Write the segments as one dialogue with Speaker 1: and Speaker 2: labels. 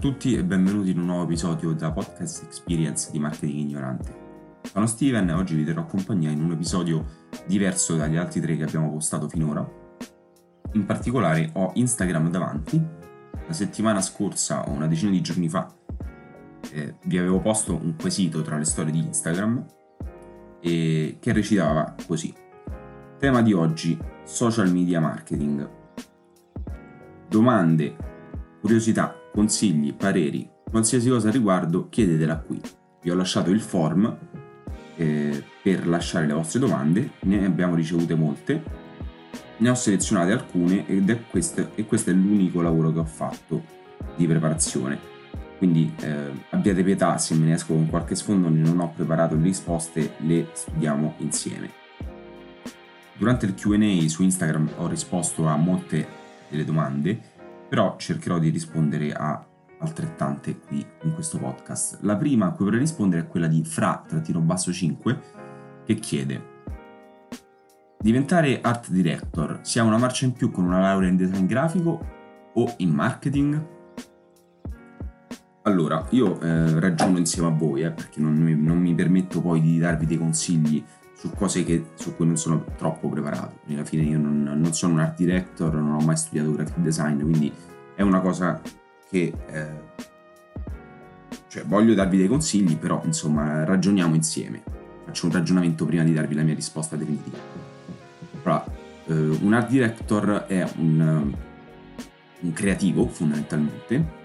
Speaker 1: tutti e benvenuti in un nuovo episodio della podcast Experience di Marketing Ignorante. Sono Steven e oggi vi terrò compagnia in un episodio diverso dagli altri tre che abbiamo postato finora. In particolare ho Instagram davanti. La settimana scorsa, o una decina di giorni fa, eh, vi avevo posto un quesito tra le storie di Instagram e che recitava così. Tema di oggi, social media marketing. Domande, curiosità, consigli, pareri, qualsiasi cosa a riguardo chiedetela qui. Vi ho lasciato il form eh, per lasciare le vostre domande, ne abbiamo ricevute molte, ne ho selezionate alcune ed è questo, e questo è l'unico lavoro che ho fatto di preparazione. Quindi eh, abbiate pietà se me ne esco con qualche sfondo, non ho preparato le risposte, le studiamo insieme. Durante il QA su Instagram ho risposto a molte delle domande però cercherò di rispondere a altrettante qui in questo podcast. La prima a cui vorrei rispondere è quella di Fra-5 che chiede Diventare art director si ha una marcia in più con una laurea in design grafico o in marketing? Allora, io eh, ragiono insieme a voi, eh, perché non non mi, permetto poi di darvi dei consigli su cose che, su cui non sono troppo preparato. Alla fine io non, non, sono un art director, non ho mai studiato graphic design, quindi è una cosa che... Eh, cioè, voglio darvi dei consigli, però insomma ragioniamo insieme. Faccio un ragionamento prima di darvi la mia risposta definitiva. Allora, eh, un art director è un, un creativo fondamentalmente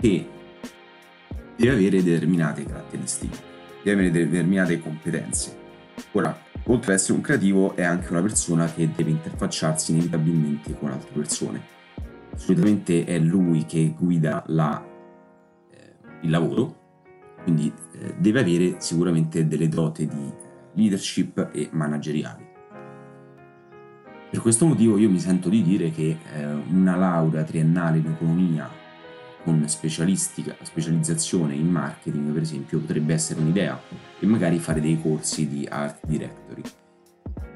Speaker 1: che deve avere determinate caratteristiche, deve avere determinate competenze Ora, oltre ad essere un creativo, è anche una persona che deve interfacciarsi inevitabilmente con altre persone. Solitamente è lui che guida la, eh, il lavoro, quindi eh, deve avere sicuramente delle dote di leadership e manageriali. Per questo motivo io mi sento di dire che eh, una laurea triennale in economia con specializzazione in marketing, per esempio, potrebbe essere un'idea e magari fare dei corsi di art directory.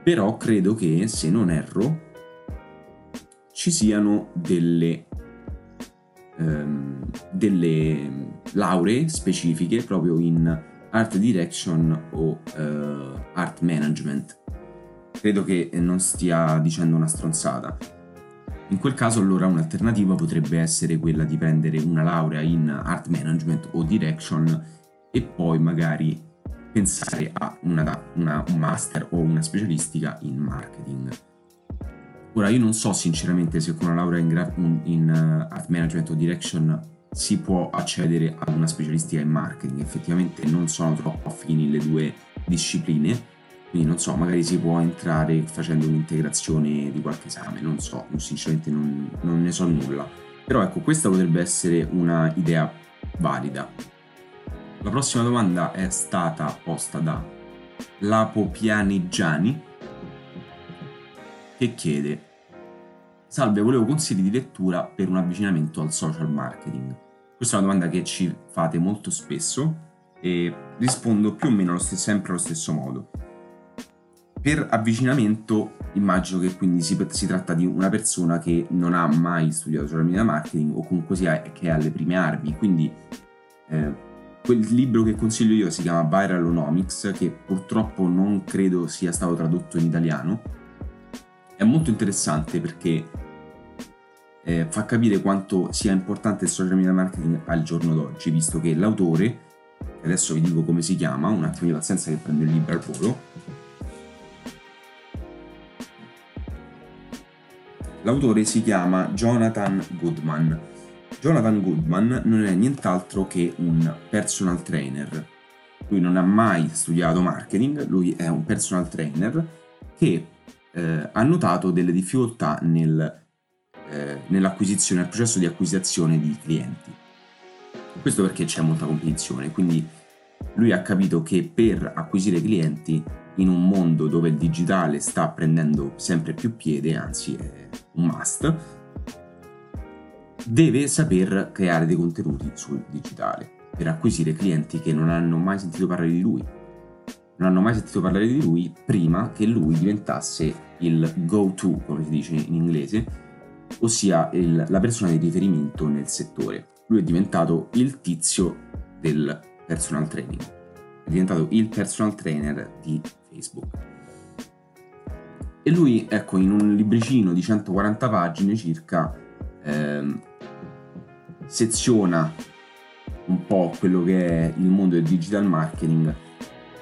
Speaker 1: Però credo che, se non erro, ci siano delle, um, delle lauree specifiche proprio in art direction o uh, art management. Credo che non stia dicendo una stronzata in quel caso allora un'alternativa potrebbe essere quella di prendere una laurea in art management o direction e poi magari pensare a una, una, un master o una specialistica in marketing. Ora io non so sinceramente se con una laurea in, gra- in uh, art management o direction si può accedere ad una specialistica in marketing, effettivamente non sono troppo affini le due discipline quindi non so, magari si può entrare facendo un'integrazione di qualche esame, non so, sinceramente non, non ne so nulla. Però ecco, questa potrebbe essere una idea valida. La prossima domanda è stata posta da Lapo Pianigiani che chiede Salve, volevo consigli di lettura per un avvicinamento al social marketing. Questa è una domanda che ci fate molto spesso e rispondo più o meno allo stesso, sempre allo stesso modo. Per avvicinamento immagino che quindi si, si, tratta di una persona che non ha mai studiato media marketing o comunque sia che è alle prime armi, quindi eh, quel libro che consiglio io si chiama Viralonomics, che purtroppo non credo sia stato tradotto in italiano. È molto interessante perché eh, fa capire quanto sia importante il social media marketing al giorno d'oggi, visto che l'autore, adesso vi dico come si chiama, un attimo di pazienza che prendo il libro al volo, L'autore si chiama Jonathan Goodman. Jonathan Goodman non è nient'altro che un personal trainer. Lui non ha mai studiato marketing, lui è un personal trainer che eh, ha notato delle difficoltà nel, eh, nell'acquisizione, nel processo di acquisizione di clienti. Questo perché c'è molta competizione, quindi lui ha capito che per acquisire clienti in un mondo dove il digitale sta prendendo sempre più piede, anzi è un must, deve saper creare dei contenuti sul digitale per acquisire clienti che non hanno mai sentito parlare di lui. Non hanno mai sentito parlare di lui prima che lui diventasse il go-to, come si dice in inglese, ossia il, la persona di riferimento nel settore. lui è diventato il tizio del personal training, è diventato il personal trainer di Facebook. E lui, ecco, in un libricino di 140 pagine circa, ehm, seziona un po' quello che è il mondo del digital marketing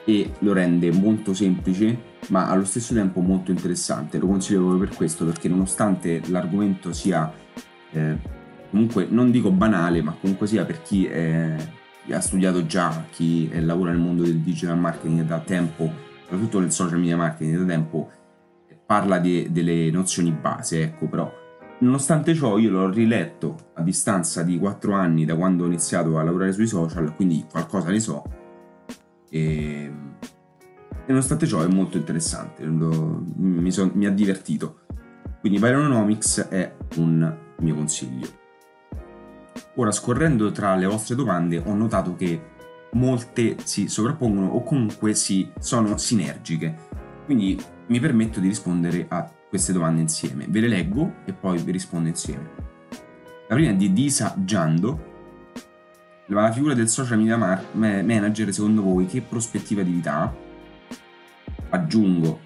Speaker 1: e lo rende molto semplice ma allo stesso tempo molto interessante. Lo consiglio proprio per questo perché nonostante l'argomento sia eh, comunque non dico banale ma comunque sia per chi, è, ha studiato già, chi lavora nel mondo del digital marketing da tempo, soprattutto nel social media marketing da tempo, parla di, delle nozioni base, ecco però Nonostante ciò io l'ho riletto a distanza di 4 anni da quando ho iniziato a lavorare sui social, quindi qualcosa ne so. E, e nonostante ciò è molto interessante, lo, mi, son, mi, ha divertito. Quindi Byronomics è un mio consiglio. Ora scorrendo tra le vostre domande ho notato che molte si sovrappongono o comunque si, sono sinergiche. Quindi mi permetto di rispondere a queste domande insieme. Ve le leggo e poi vi rispondo insieme. La prima è di Disa Giando. La figura del social media manager secondo voi che prospettiva di vita ha? Aggiungo.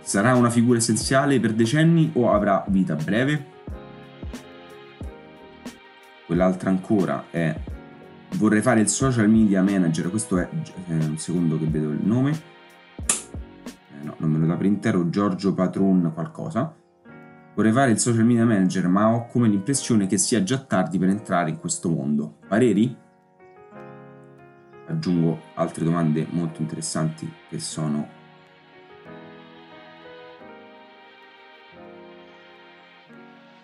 Speaker 1: Sarà una figura essenziale per decenni o avrà vita breve? Quell'altra ancora è vorrei fare il social media manager, questo è eh, un secondo che vedo il nome no, non me lo dà per intero, Giorgio Patron qualcosa. Vorrei fare il social media manager, ma ho come l'impressione che sia già tardi per entrare in questo mondo. Pareri? Aggiungo altre domande molto interessanti che sono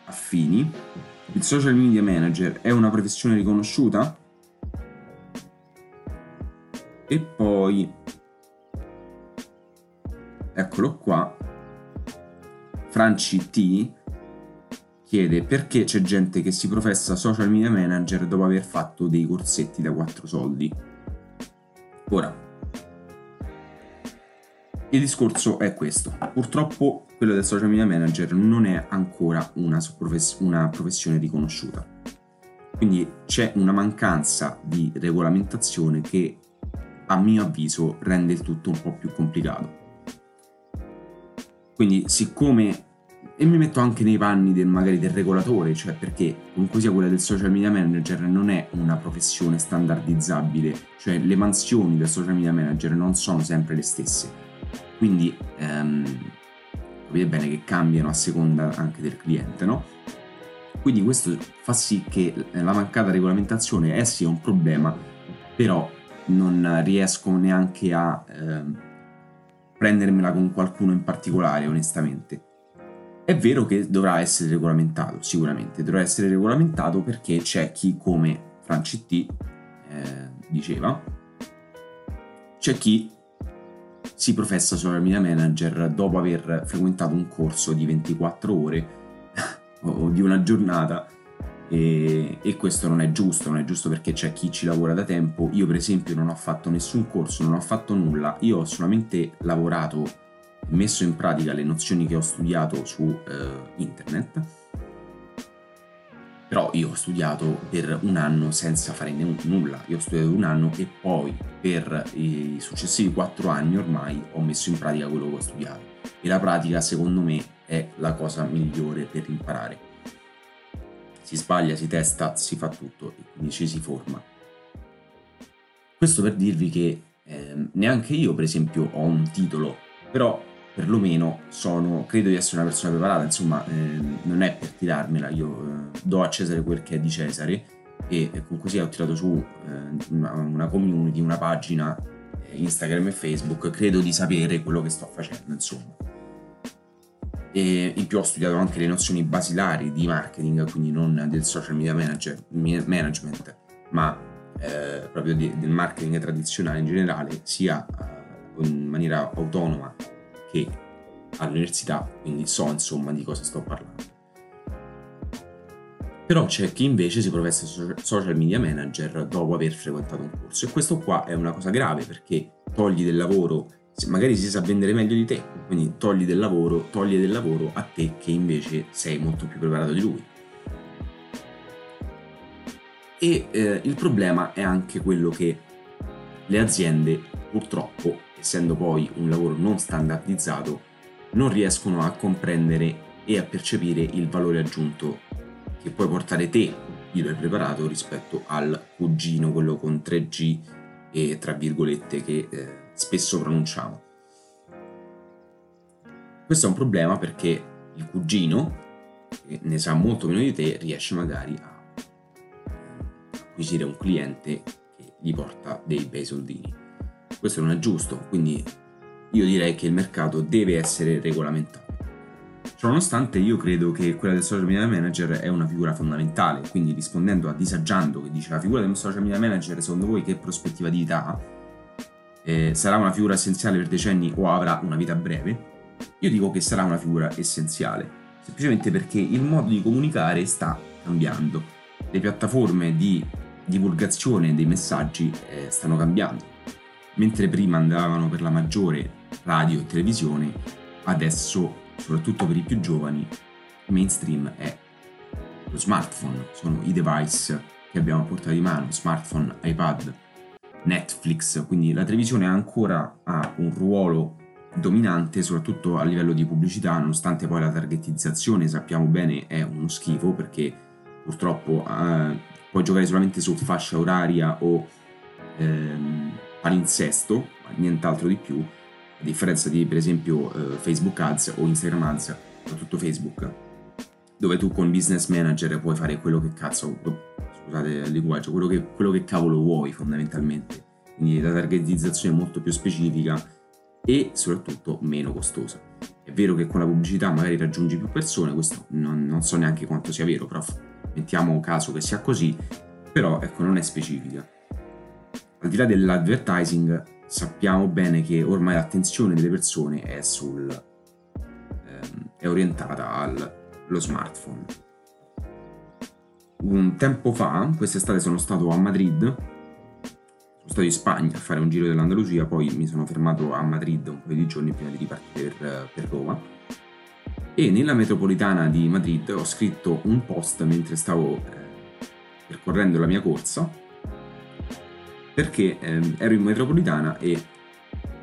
Speaker 1: affini. Il social media manager è una professione riconosciuta? E poi eccolo qua, Franci T chiede perché c'è gente che si professa social media manager dopo aver fatto dei corsetti da 4 soldi. Ora, il discorso è questo. Purtroppo quello del social media manager non è ancora una, una professione riconosciuta. Quindi c'è una mancanza di regolamentazione che a mio avviso rende il tutto un po' più complicato. Quindi, siccome e mi metto anche nei panni del, magari del regolatore, cioè perché comunque sia quella del social media manager non è una professione standardizzabile, cioè le mansioni del social media manager non sono sempre le stesse. Quindi ehm, capite bene che cambiano a seconda anche del cliente, no? Quindi questo fa sì che la mancata regolamentazione è sì un problema, però non riesco neanche a... Ehm, prendermela con qualcuno in particolare, onestamente. È vero che dovrà essere regolamentato, sicuramente, dovrà essere regolamentato perché c'è chi, come Franci eh, diceva, c'è chi si professa social media manager dopo aver frequentato un corso di 24 ore o di una giornata e, e, questo non è giusto, non è giusto perché c'è chi ci lavora da tempo. Io per esempio non ho fatto nessun corso, non ho fatto nulla, io ho solamente lavorato, messo in pratica le nozioni che ho studiato su eh, internet. Però io ho studiato per un anno senza fare n- nulla, io ho studiato un anno e poi per i successivi quattro anni ormai ho messo in pratica quello che ho studiato. E la pratica secondo me è la cosa migliore per imparare si sbaglia, si testa, si fa tutto e quindi ci si forma. Questo per dirvi che eh, neanche io, per esempio, ho un titolo, però perlomeno sono, credo di essere una persona preparata, insomma, eh, non è per tirarmela, io eh, do a Cesare quel che è di Cesare e comunque sia ho tirato su eh, una, una, community, una pagina eh, Instagram e Facebook, credo di sapere quello che sto facendo, insomma e in più ho studiato anche le nozioni basilari di marketing, quindi non del social media manager, management, ma eh, proprio di, del marketing tradizionale in generale, sia eh, in maniera autonoma che all'università, quindi so insomma di cosa sto parlando. Però c'è chi invece si professa social media manager dopo aver frequentato un corso e questo qua è una cosa grave perché togli del lavoro magari si sa vendere meglio di te, quindi togli del lavoro, toglie del lavoro a te che invece sei molto più preparato di lui. E eh, il problema è anche quello che le aziende, purtroppo, essendo poi un lavoro non standardizzato, non riescono a comprendere e a percepire il valore aggiunto che puoi portare te, dealer preparato, rispetto al cugino, quello con 3G e tra virgolette che eh, spesso pronunciamo. Questo è un problema perché il cugino, che ne sa molto meno di te, riesce magari a acquisire un cliente che gli porta dei bei soldini. Questo non è giusto, quindi io direi che il mercato deve essere regolamentato. Ciononostante io credo che quella del social media manager è una figura fondamentale, quindi rispondendo a Disagiando che dice la figura del social media manager secondo voi che prospettiva di età? Eh, sarà una figura essenziale per decenni o avrà una vita breve? Io dico che sarà una figura essenziale, semplicemente perché il modo di comunicare sta cambiando, le piattaforme di divulgazione dei messaggi eh, stanno cambiando. Mentre prima andavano per la maggiore radio e televisione, adesso, soprattutto per i più giovani, il mainstream è lo smartphone, sono i device che abbiamo a portata di mano, smartphone, iPad, Netflix, quindi la televisione ancora ha un ruolo dominante soprattutto a livello di pubblicità, nonostante poi la targetizzazione sappiamo bene è uno schifo perché purtroppo eh, puoi giocare solamente su fascia oraria o ehm, palinsesto, nient'altro di più, a differenza di per esempio eh, Facebook Ads o Instagram Ads, soprattutto Facebook, dove tu con Business Manager puoi fare quello che cazzo, scusate il linguaggio, quello che, quello che cavolo vuoi fondamentalmente. Quindi la targetizzazione è molto più specifica e soprattutto meno costosa. È vero che con la pubblicità magari raggiungi più persone, questo non, non so neanche quanto sia vero, però mettiamo caso che sia così, però ecco non è specifica. Al di là dell'advertising sappiamo bene che ormai l'attenzione delle persone è, sul, ehm, è orientata allo smartphone. Un tempo fa, quest'estate sono stato a Madrid sono stato in Spagna a fare un giro dell'Andalusia, poi mi sono fermato a Madrid un paio di giorni prima di ripartire per, Roma. E nella metropolitana di Madrid ho scritto un post mentre stavo eh, percorrendo la mia corsa, perché eh, ero in metropolitana e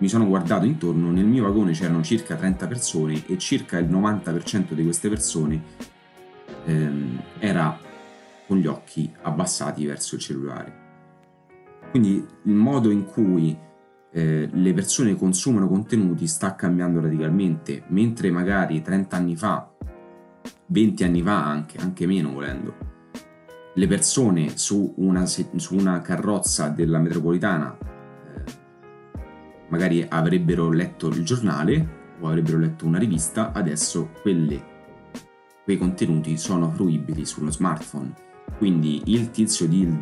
Speaker 1: mi sono guardato intorno, nel mio vagone c'erano circa 30 persone e circa il 90% di queste persone ehm, era con gli occhi abbassati verso il cellulare. Quindi il modo in cui eh, le persone consumano contenuti sta cambiando radicalmente, mentre magari 30 anni fa, 20 anni fa anche, anche meno volendo, le persone su una, su una carrozza della metropolitana magari avrebbero letto il giornale o avrebbero letto una rivista, adesso quelle, quei contenuti sono fruibili sullo smartphone quindi il tizio di,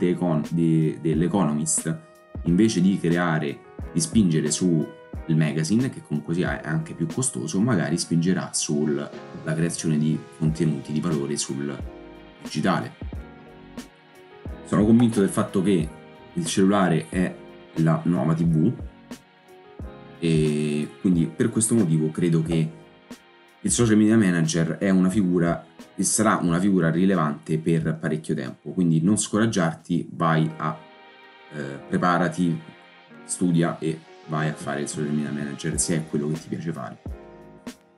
Speaker 1: di, dell'Economist, invece di creare, di spingere sul magazine, che comunque sia è anche più costoso, magari spingerà sulla creazione di contenuti di valore sul digitale. Sono convinto del fatto che il cellulare è la nuova TV e quindi per questo motivo credo che il social media manager è una figura e sarà una figura rilevante per parecchio tempo, quindi non scoraggiarti, vai a eh, preparati, studia e vai a fare il social media manager se è quello che ti piace fare.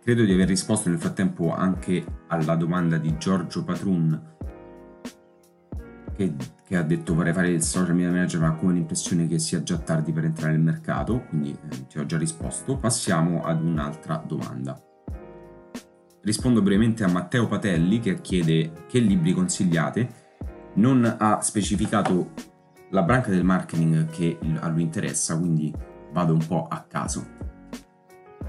Speaker 1: Credo di aver risposto nel frattempo anche alla domanda di Giorgio Patrun che, che, ha detto vorrei fare il social media manager ma come l'impressione che sia già tardi per entrare nel mercato, quindi eh, ti ho già risposto. Passiamo ad un'altra domanda. Rispondo brevemente a Matteo Patelli che chiede che libri consigliate. Non ha specificato la branca del marketing che a lui interessa, quindi vado un po' a caso.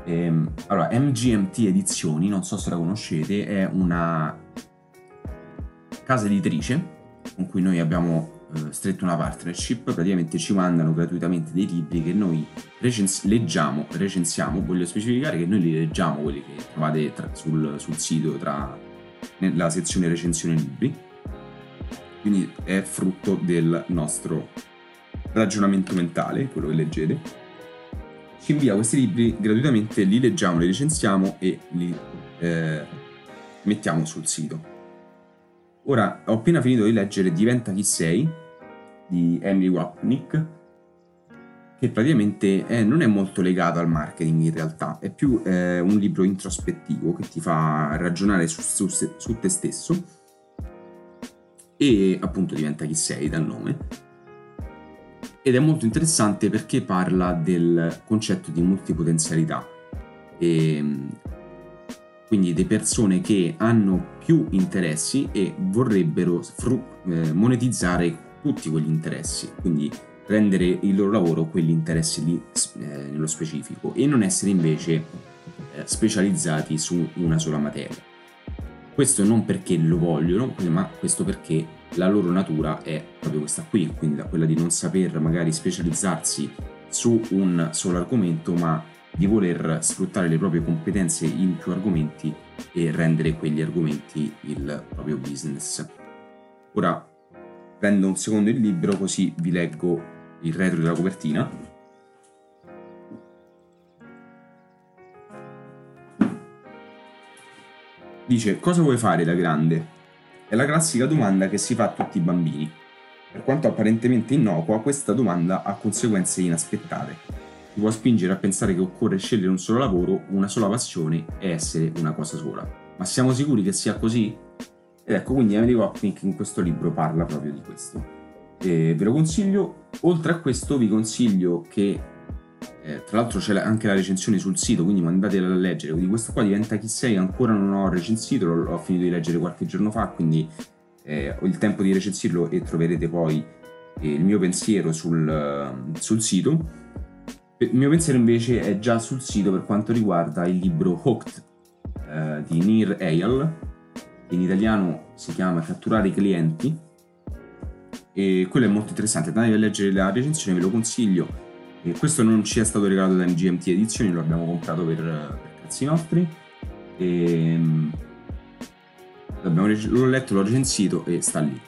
Speaker 1: Ehm, allora, MGMT Edizioni, non so se la conoscete, è una casa editrice con cui noi abbiamo eh, stretto una partnership, praticamente ci mandano gratuitamente dei libri che noi recens- leggiamo, recensiamo, voglio specificare che noi li leggiamo quelli che trovate tra, sul, sul, sito tra, nella sezione recensione libri, quindi è frutto del nostro ragionamento mentale, quello che leggete. Ci invia questi libri gratuitamente, li leggiamo, li recensiamo e li eh, mettiamo sul sito. Ora ho appena finito di leggere Diventa chi sei di Emily Wapnick che praticamente è, non è molto legato al marketing in realtà, è più eh, un libro introspettivo che ti fa ragionare su, su, su te stesso e appunto diventa chi sei dal nome. Ed è molto interessante perché parla del concetto di multipotenzialità. E, quindi di persone che hanno più interessi e vorrebbero eh, monetizzare tutti quegli interessi. Quindi rendere il loro lavoro quegli interessi lì eh, nello specifico e non essere invece eh, specializzati su una sola materia. Questo non perché lo vogliono, ma questo perché la loro natura è proprio questa qui, quindi quella di non saper magari specializzarsi su un solo argomento, ma di voler sfruttare le proprie competenze in più argomenti e rendere quegli argomenti il proprio business. Ora prendo un secondo il libro così vi leggo il retro della copertina. Dice cosa vuoi fare da grande? È la classica domanda che si fa a tutti i bambini. Per quanto apparentemente innocua, questa domanda ha conseguenze inaspettate. Ti può spingere a pensare che occorre scegliere un solo lavoro, una sola passione e essere una cosa sola. Ma siamo sicuri che sia così? Ed ecco, quindi Emily Wapnick in questo libro parla proprio di questo eh, ve lo consiglio. Oltre a questo vi consiglio che, eh, tra l'altro c'è anche la recensione sul sito, quindi mandatela a leggere, quindi questo qua diventa chi sei, ancora non ho recensito, l'ho, finito di leggere qualche giorno fa, quindi eh, ho il tempo di recensirlo e troverete poi eh, il mio pensiero sul, sul sito. Il mio pensiero invece è già sul sito per quanto riguarda il libro Hooked eh, di Nir Eyal, in italiano si chiama Catturare i clienti, e quello è molto interessante. Andatevi a leggere la recensione, ve lo consiglio. E questo non ci è stato regalato da NGMT Edizioni, lo abbiamo comprato per, per cazzi nostri. E, l'ho letto, l'ho recensito e sta lì.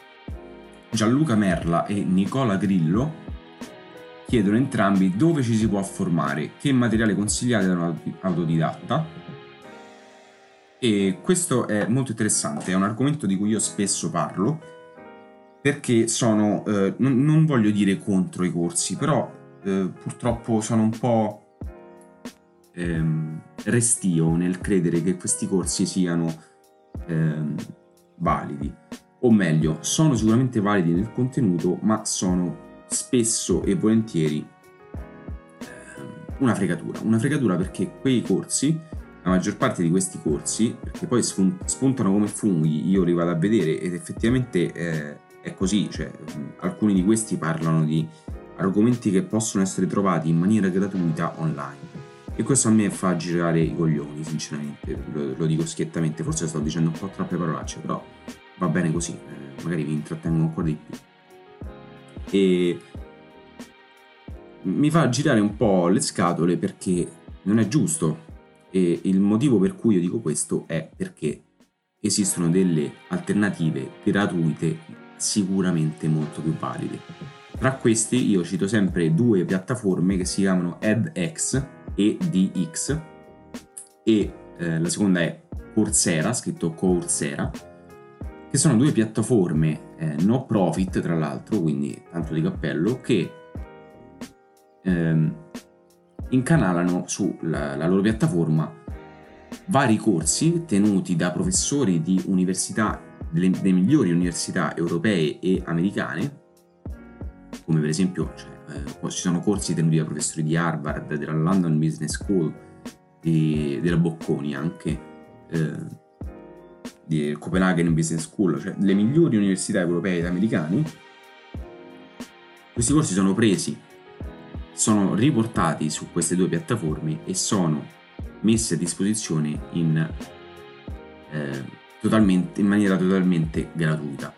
Speaker 1: Gianluca Merla e Nicola Grillo chiedono entrambi dove ci si può formare, che materiale consigliate da un autodidatta. E questo è molto interessante, è un argomento di cui io spesso parlo perché sono, eh, non, non, voglio dire contro i corsi, però eh, purtroppo sono un po' ehm, restio nel credere che questi corsi siano ehm, validi. O meglio, sono sicuramente validi nel contenuto, ma sono spesso e volentieri ehm, una fregatura. Una fregatura perché quei corsi, la maggior parte di questi corsi, perché poi spuntano come funghi, io li vado a vedere ed effettivamente eh, è così, cioè, alcuni di questi parlano di argomenti che possono essere trovati in maniera gratuita online. E questo a me fa girare i coglioni, sinceramente, lo, lo dico schiettamente, forse sto dicendo un po' troppe parolacce, però va bene così, eh, magari vi intrattengo ancora di più. E mi fa girare un po' le scatole perché non è giusto e il motivo per cui io dico questo è perché esistono delle alternative gratuite sicuramente molto più validi. Tra questi io cito sempre due piattaforme che si chiamano edX e DX e eh, la seconda è Coursera, scritto Coursera, che sono due piattaforme eh, no profit tra l'altro, quindi tanto di cappello, che ehm, incanalano sulla loro piattaforma vari corsi tenuti da professori di università delle, delle migliori università europee e americane, come per esempio cioè, eh, ci sono corsi tenuti da professori di Harvard, della London Business School, di, della Bocconi anche, eh, di Copenaghen Business School, cioè le migliori università europee ed americane. Questi corsi sono presi, sono riportati su queste due piattaforme e sono messi a disposizione in eh, in maniera totalmente gratuita.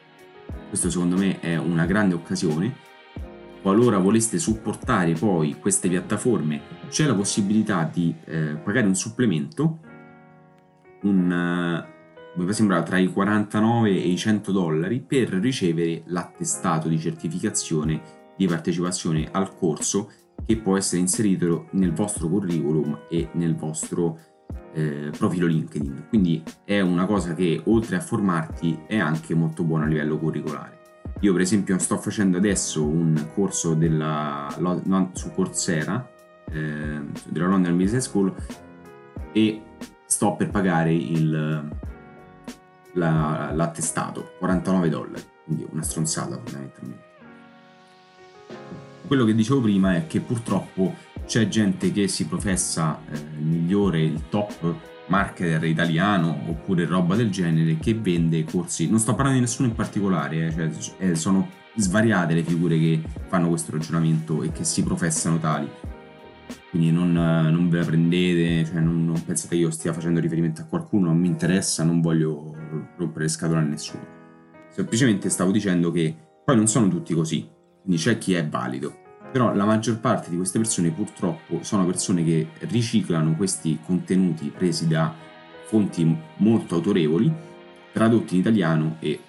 Speaker 1: Questo secondo me è una grande occasione. Qualora voleste supportare poi queste piattaforme, c'è la possibilità di eh, pagare un supplemento, un, mi sembra tra i 49 e i 100 dollari, per ricevere l'attestato di certificazione di partecipazione al corso che può essere inserito nel vostro curriculum e nel vostro eh, profilo LinkedIn. Quindi è una cosa che oltre a formarti è anche molto buona a livello curricolare. Io per esempio sto facendo adesso un corso della, su Coursera, eh, della London Business School, e sto per pagare il, la, l'attestato, 49 dollari, quindi una stronzata fondamentalmente. Quello che dicevo prima è che purtroppo c'è gente che si professa eh, il migliore, il top marketer italiano oppure roba del genere che vende corsi. Non sto parlando di nessuno in particolare, eh, cioè, eh, sono svariate le figure che fanno questo ragionamento e che si professano tali. Quindi non, non ve la prendete, cioè non, non, pensate che io stia facendo riferimento a qualcuno, non mi interessa, non voglio rompere scatole a nessuno. Semplicemente stavo dicendo che poi non sono tutti così, quindi c'è chi è valido. Però la maggior parte di queste persone purtroppo sono persone che riciclano questi contenuti presi da fonti molto autorevoli, tradotti in italiano e eh,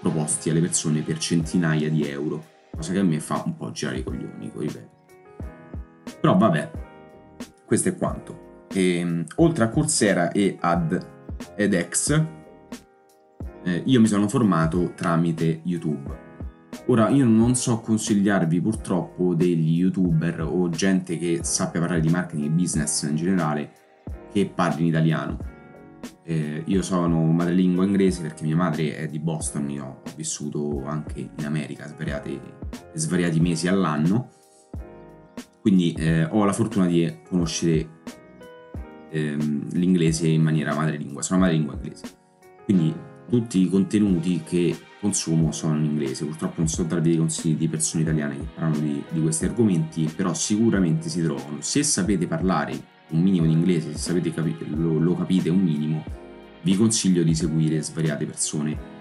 Speaker 1: proposti alle persone per centinaia di euro, cosa che a me fa un po' girare i coglioni, ripeto. Però vabbè, questo è quanto. E, ehm, oltre a Coursera e ad edX, eh, io mi sono formato tramite YouTube. Ora, io non so consigliarvi purtroppo degli youtuber o gente che sappia parlare di marketing e business in generale che parli in italiano. Eh, io sono madrelingua inglese perché mia madre è di Boston, io ho vissuto anche in America svariati, svariati mesi all'anno, quindi eh, ho la fortuna di conoscere ehm, l'inglese in maniera madrelingua, sono madrelingua inglese. Quindi tutti i contenuti che consumo sono in inglese. Purtroppo non so darvi dei consigli di persone italiane che parlano di, di, questi argomenti, però sicuramente si trovano. Se sapete parlare un minimo di inglese, se sapete capi- lo, lo capite un minimo, vi consiglio di seguire svariate persone.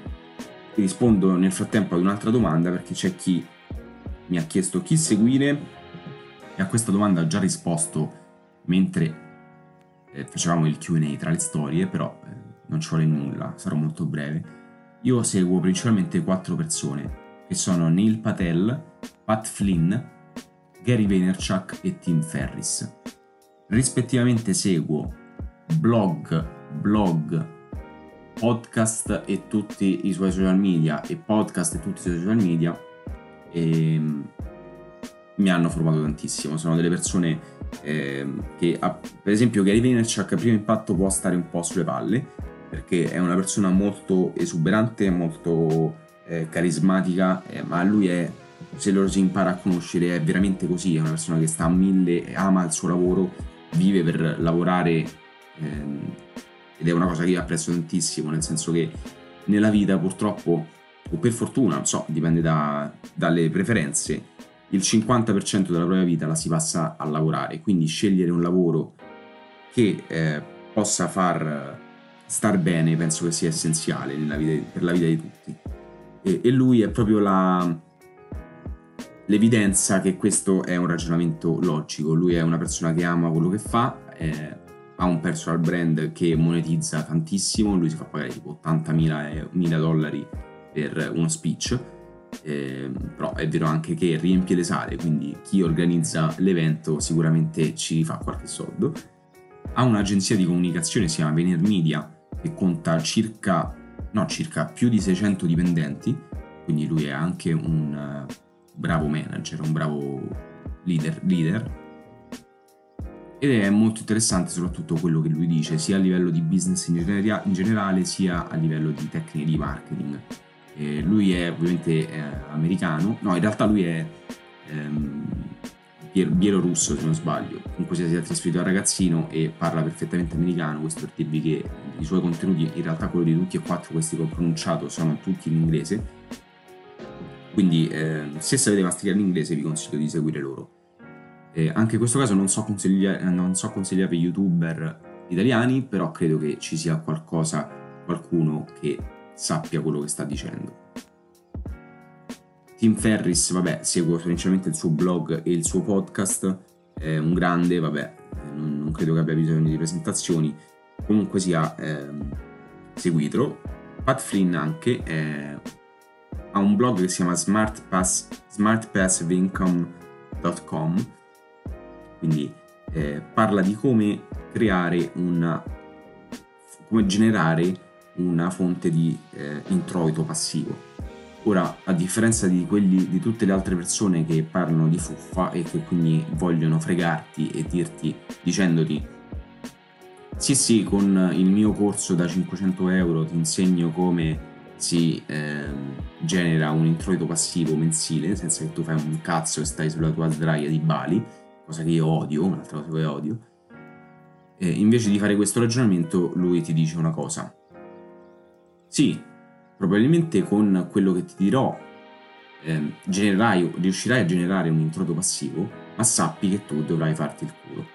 Speaker 1: Rispondo nel frattempo ad un'altra domanda perché c'è chi mi ha chiesto chi seguire e a questa domanda ho già risposto mentre eh, facevamo il QA tra le storie, però eh, non ci vuole nulla, sarò molto breve. Io seguo principalmente quattro persone, che sono Neil Patel, Pat Flynn, Gary Vaynerchuk e Tim Ferris. Rispettivamente seguo blog, blog, podcast e tutti i suoi social media e podcast e tutti i suoi social media e ehm, mi hanno formato tantissimo. Sono delle persone eh, che, per esempio, Gary Vaynerchuk a primo impatto può stare un po' sulle palle, perché è una persona molto esuberante, molto eh, carismatica, eh, ma lui è, se lo si impara a conoscere, è veramente così, è una persona che sta a mille, ama il suo lavoro, vive per lavorare ehm, ed è una cosa che io apprezzo tantissimo, nel senso che nella vita purtroppo, o per fortuna, non so, dipende da, dalle preferenze, il 50% della propria vita la si passa a lavorare, quindi scegliere un lavoro che eh, possa far star bene penso che sia essenziale vita, per la vita di tutti. E, e lui è proprio la, l'evidenza che questo è un ragionamento logico. Lui è una persona che ama quello che fa, è, ha un personal brand che monetizza tantissimo, lui si fa pagare tipo 80.000 dollari per uno speech. Eh, però è vero anche che riempie le sale, quindi chi organizza l'evento sicuramente ci fa qualche soldo. Ha un'agenzia di comunicazione, si chiama Vener Media, che conta circa, no, circa più di 600 dipendenti, quindi lui è anche un uh, bravo manager, un bravo leader, leader. Ed è molto interessante soprattutto quello che lui dice, sia a livello di business in, genera- in generale, sia a livello di tecniche di marketing. Eh, lui è ovviamente eh, americano, no, in realtà lui è ehm, bielorusso se non sbaglio, comunque si è trasferito da ragazzino e parla perfettamente americano, questo per dirvi che i suoi contenuti, in realtà quello di tutti e quattro questi che ho pronunciato, sono tutti in inglese, quindi eh, se sapete masticare l'inglese vi consiglio di seguire loro. Eh, anche in questo caso non so, non so consigliarvi youtuber italiani, però credo che ci sia qualcosa, qualcuno che sappia quello che sta dicendo. Tim Ferris, vabbè, seguo principalmente il suo blog e il suo podcast, è un grande, vabbè, non credo che abbia bisogno di presentazioni, comunque sia, ehm, seguitelo. Pat Flynn anche eh, ha un blog che si chiama smartpass, smartpassiveincome.com, quindi eh, parla di come creare una, come generare una fonte di eh, introito passivo Ora, a differenza di, quelli, di tutte le altre persone che parlano di fuffa e che quindi vogliono fregarti e dirti, dicendoti sì sì, con il mio corso da 500 euro ti insegno come si eh, genera un introito passivo mensile, senza che tu fai un cazzo e stai sulla tua sdraia di Bali, cosa che io odio, un'altra cosa che odio. E invece di fare questo ragionamento, lui ti dice una cosa. Sì, probabilmente con quello che ti dirò eh, genererai, riuscirai a generare un introito passivo, ma sappi che tu dovrai farti il culo.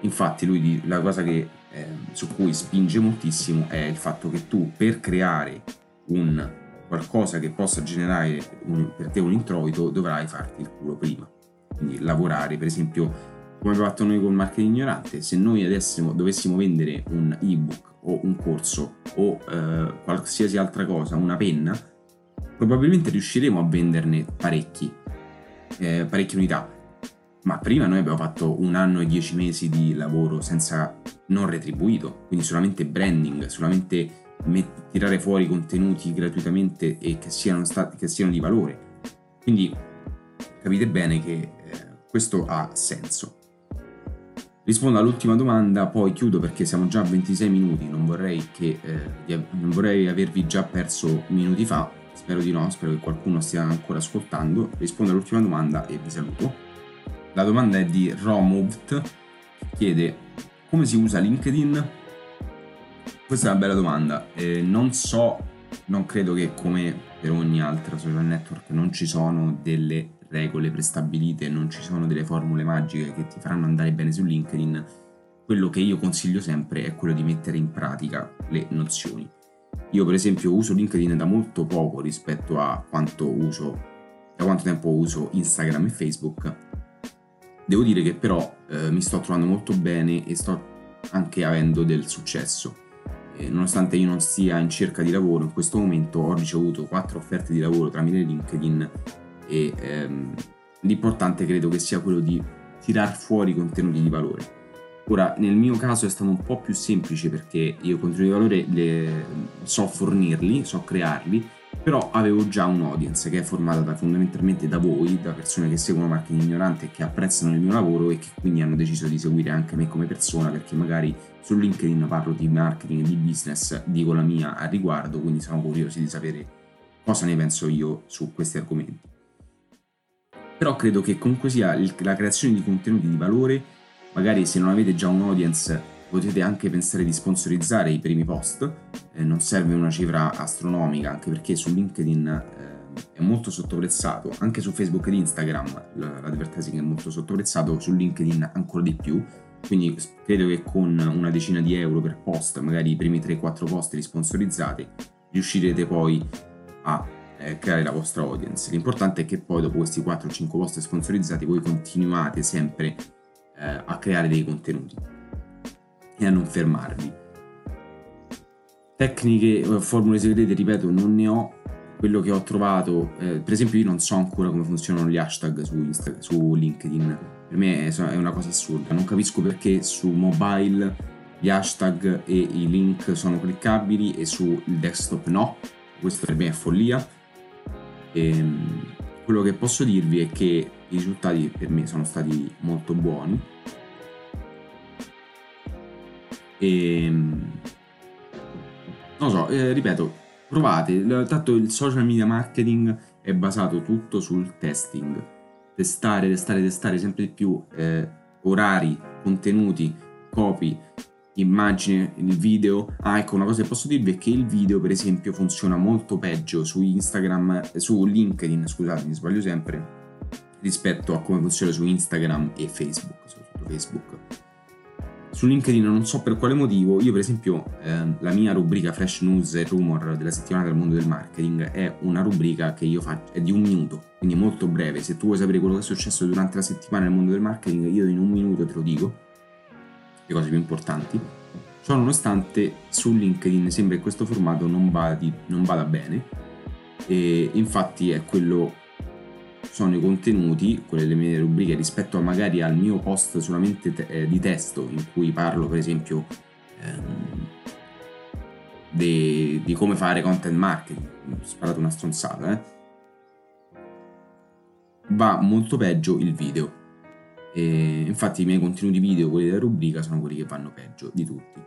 Speaker 1: Infatti lui la cosa che, eh, su cui spinge moltissimo è il fatto che tu per creare un qualcosa che possa generare un, per te un introito dovrai farti il culo prima. Quindi lavorare, per esempio, come abbiamo fatto noi con marketing ignorante, se noi adesso dovessimo vendere un ebook o un corso o eh, qualsiasi altra cosa, una penna, probabilmente riusciremo a venderne parecchi, eh, parecchie unità. Ma prima noi abbiamo fatto un anno e dieci mesi di lavoro senza non retribuito, quindi solamente branding, solamente met- tirare fuori contenuti gratuitamente e che siano, stati, che siano di valore. Quindi capite bene che eh, questo ha senso. Rispondo all'ultima domanda, poi chiudo perché siamo già a 26 minuti, non vorrei, che, eh, non vorrei avervi già perso minuti fa, spero di no, spero che qualcuno stia ancora ascoltando. Rispondo all'ultima domanda e vi saluto. La domanda è di Romovt, chiede come si usa LinkedIn? Questa è una bella domanda, eh, non so, non credo che come per ogni altra social network non ci sono delle regole prestabilite, non ci sono delle formule magiche che ti faranno andare bene su LinkedIn, quello che io consiglio sempre è quello di mettere in pratica le nozioni. Io per esempio uso LinkedIn da molto poco rispetto a quanto uso, da quanto tempo uso Instagram e Facebook. Devo dire che però eh, mi sto trovando molto bene e sto anche avendo del successo. E nonostante io non sia in cerca di lavoro, in questo momento ho ricevuto quattro offerte di lavoro tramite LinkedIn e ehm, l'importante credo che sia quello di tirar fuori contenuti di valore. Ora, nel mio caso è stato un po' più semplice perché io contenuti di valore le, so fornirli, so crearli, però avevo già un'audience che è formata da, fondamentalmente da voi, da persone che seguono marketing ignorante e che apprezzano il mio lavoro e che quindi hanno deciso di seguire anche me come persona perché magari su LinkedIn parlo di marketing e di business, dico la mia a riguardo, quindi sono curiosi di sapere cosa ne penso io su questi argomenti. Però credo che comunque sia la creazione di contenuti di valore, magari se non avete già un audience potete anche pensare di sponsorizzare i primi post, eh, non serve una cifra astronomica anche perché su LinkedIn eh, è molto sottoprezzato, anche su Facebook ed Instagram l'advertising è molto sottoprezzato, su LinkedIn ancora di più, quindi credo che con una decina di euro per post, magari i primi 3-4 post li sponsorizzate, riuscirete poi a eh, creare la vostra audience. L'importante è che poi dopo questi 4-5 post sponsorizzati voi continuate sempre eh, a creare dei contenuti e a non fermarvi. Tecniche, eh, formule segrete, ripeto, non ne ho. Quello che ho trovato, eh, per esempio, io non so ancora come funzionano gli hashtag su, Insta, su LinkedIn. Per me è una cosa assurda. Non capisco perché su mobile gli hashtag e i link sono cliccabili e sul desktop no. Questo per me è follia e ehm, quello che posso dirvi è che i risultati per me sono stati molto buoni. E ehm, non so, eh, ripeto, provate, tanto il social media marketing è basato tutto sul testing. Testare, testare, testare sempre di più eh, orari, contenuti, copy immagine, il video. Ah, ecco, una cosa che posso dirvi è che il video, per esempio, funziona molto peggio su Instagram, su LinkedIn, scusate, mi sbaglio sempre, rispetto a come funziona su Instagram e Facebook, soprattutto Facebook. Su LinkedIn non so per quale motivo, io per esempio eh, la mia rubrica Flash News e Rumor della settimana del mondo del marketing è una rubrica che io faccio, è di un minuto, quindi molto breve. Se tu vuoi sapere quello che è successo durante la settimana nel mondo del marketing, io in un minuto te lo dico le cose più importanti. Ciò nonostante su LinkedIn sembra che questo formato non, vadi, non vada bene e infatti è quello sono i contenuti, quelle delle mie rubriche rispetto magari al mio post solamente te- eh, di testo in cui parlo per esempio ehm, di, di come fare content marketing, ho sparato una stronzata, eh? va molto peggio il video. E infatti i miei contenuti video, quelli della rubrica, sono quelli che vanno peggio di tutti.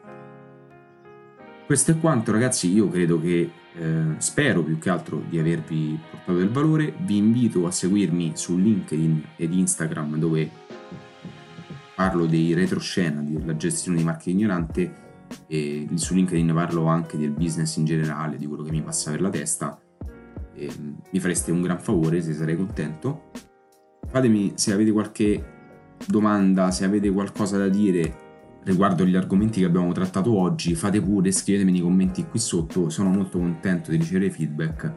Speaker 1: Questo è quanto ragazzi, io credo che eh, spero più che altro di avervi portato del valore, vi invito a seguirmi su LinkedIn ed Instagram dove parlo dei retroscena, della gestione di marketing ignorante e su LinkedIn parlo anche del business in generale, di quello che mi passa per la testa. E mi fareste un gran favore se sarei contento. Fatemi se avete qualche domanda, se avete qualcosa da dire riguardo gli argomenti che abbiamo trattato oggi, fate pure, scrivetemi nei commenti qui sotto, sono molto contento di ricevere feedback.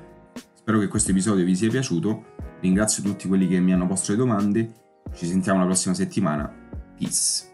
Speaker 1: Spero che questo episodio vi sia piaciuto, ringrazio tutti quelli che mi hanno posto le domande, ci sentiamo la prossima settimana, peace.